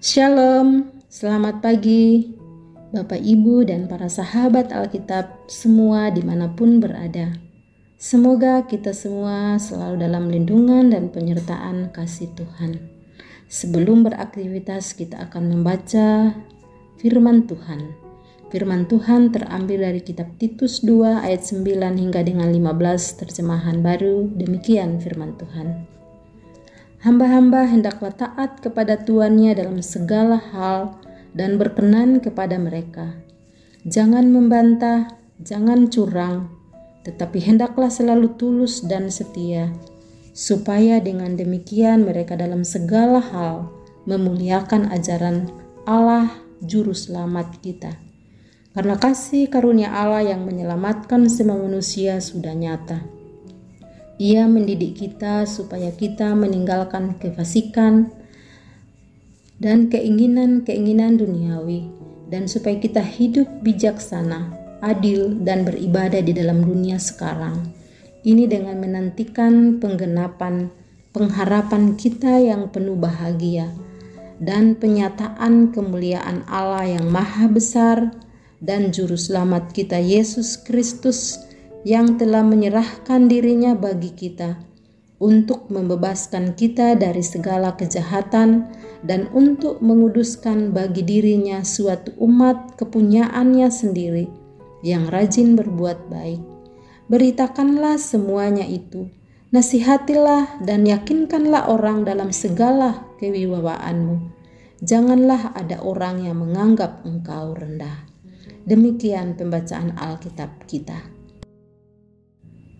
Shalom, selamat pagi Bapak Ibu dan para sahabat Alkitab semua di mana pun berada. Semoga kita semua selalu dalam lindungan dan penyertaan kasih Tuhan. Sebelum beraktivitas kita akan membaca firman Tuhan. Firman Tuhan terambil dari kitab Titus 2 ayat 9 hingga dengan 15 terjemahan baru. Demikian firman Tuhan. Hamba-hamba hendaklah taat kepada tuannya dalam segala hal dan berkenan kepada mereka. Jangan membantah, jangan curang, tetapi hendaklah selalu tulus dan setia, supaya dengan demikian mereka dalam segala hal memuliakan ajaran Allah Juru Selamat kita. Karena kasih karunia Allah yang menyelamatkan semua manusia sudah nyata ia mendidik kita supaya kita meninggalkan kefasikan dan keinginan-keinginan duniawi dan supaya kita hidup bijaksana, adil dan beribadah di dalam dunia sekarang. Ini dengan menantikan penggenapan pengharapan kita yang penuh bahagia dan penyataan kemuliaan Allah yang maha besar dan juru selamat kita Yesus Kristus yang telah menyerahkan dirinya bagi kita untuk membebaskan kita dari segala kejahatan dan untuk menguduskan bagi dirinya suatu umat kepunyaannya sendiri yang rajin berbuat baik. Beritakanlah semuanya itu, nasihatilah dan yakinkanlah orang dalam segala kewibawaanmu. Janganlah ada orang yang menganggap engkau rendah. Demikian pembacaan Alkitab kita.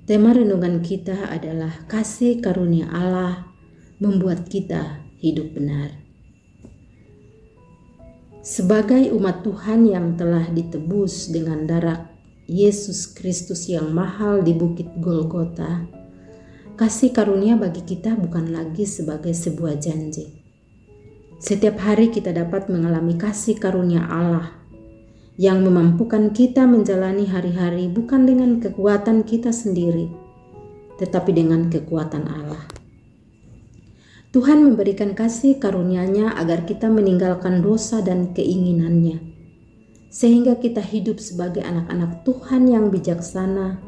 Tema renungan kita adalah kasih karunia Allah membuat kita hidup benar. Sebagai umat Tuhan yang telah ditebus dengan darah Yesus Kristus yang mahal di Bukit Golgota, kasih karunia bagi kita bukan lagi sebagai sebuah janji. Setiap hari kita dapat mengalami kasih karunia Allah yang memampukan kita menjalani hari-hari bukan dengan kekuatan kita sendiri, tetapi dengan kekuatan Allah. Tuhan memberikan kasih karunia-Nya agar kita meninggalkan dosa dan keinginannya, sehingga kita hidup sebagai anak-anak Tuhan yang bijaksana,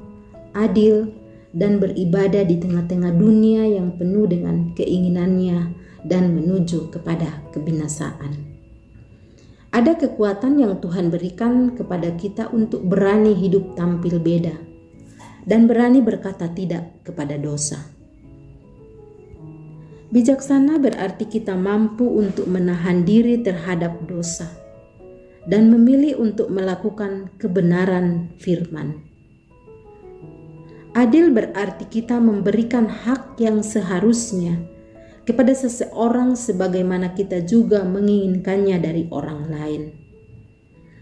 adil, dan beribadah di tengah-tengah dunia yang penuh dengan keinginannya dan menuju kepada kebinasaan. Ada kekuatan yang Tuhan berikan kepada kita untuk berani hidup tampil beda dan berani berkata tidak kepada dosa. Bijaksana berarti kita mampu untuk menahan diri terhadap dosa dan memilih untuk melakukan kebenaran firman. Adil berarti kita memberikan hak yang seharusnya kepada seseorang sebagaimana kita juga menginginkannya dari orang lain.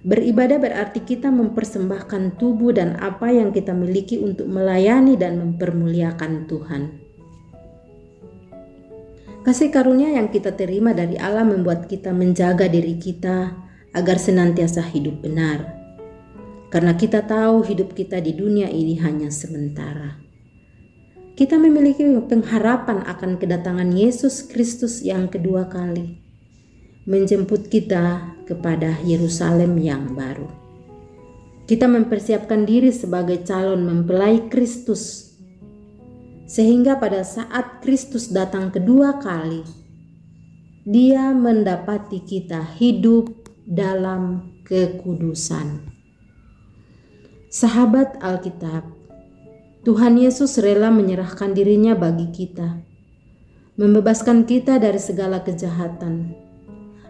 Beribadah berarti kita mempersembahkan tubuh dan apa yang kita miliki untuk melayani dan mempermuliakan Tuhan. Kasih karunia yang kita terima dari Allah membuat kita menjaga diri kita agar senantiasa hidup benar. Karena kita tahu hidup kita di dunia ini hanya sementara kita memiliki pengharapan akan kedatangan Yesus Kristus yang kedua kali, menjemput kita kepada Yerusalem yang baru. Kita mempersiapkan diri sebagai calon mempelai Kristus, sehingga pada saat Kristus datang kedua kali, Dia mendapati kita hidup dalam kekudusan. Sahabat Alkitab, Tuhan Yesus rela menyerahkan dirinya bagi kita, membebaskan kita dari segala kejahatan,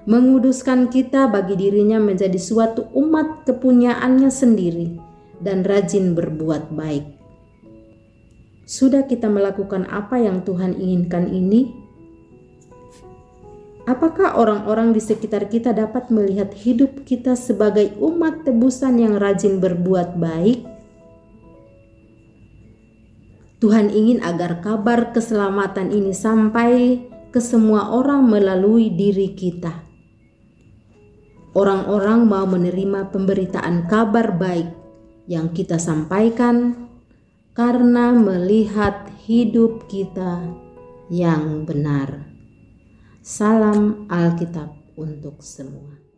menguduskan kita bagi dirinya menjadi suatu umat kepunyaannya sendiri dan rajin berbuat baik. Sudah kita melakukan apa yang Tuhan inginkan ini? Apakah orang-orang di sekitar kita dapat melihat hidup kita sebagai umat tebusan yang rajin berbuat baik? Tuhan ingin agar kabar keselamatan ini sampai ke semua orang melalui diri kita. Orang-orang mau menerima pemberitaan kabar baik yang kita sampaikan karena melihat hidup kita yang benar. Salam Alkitab untuk semua.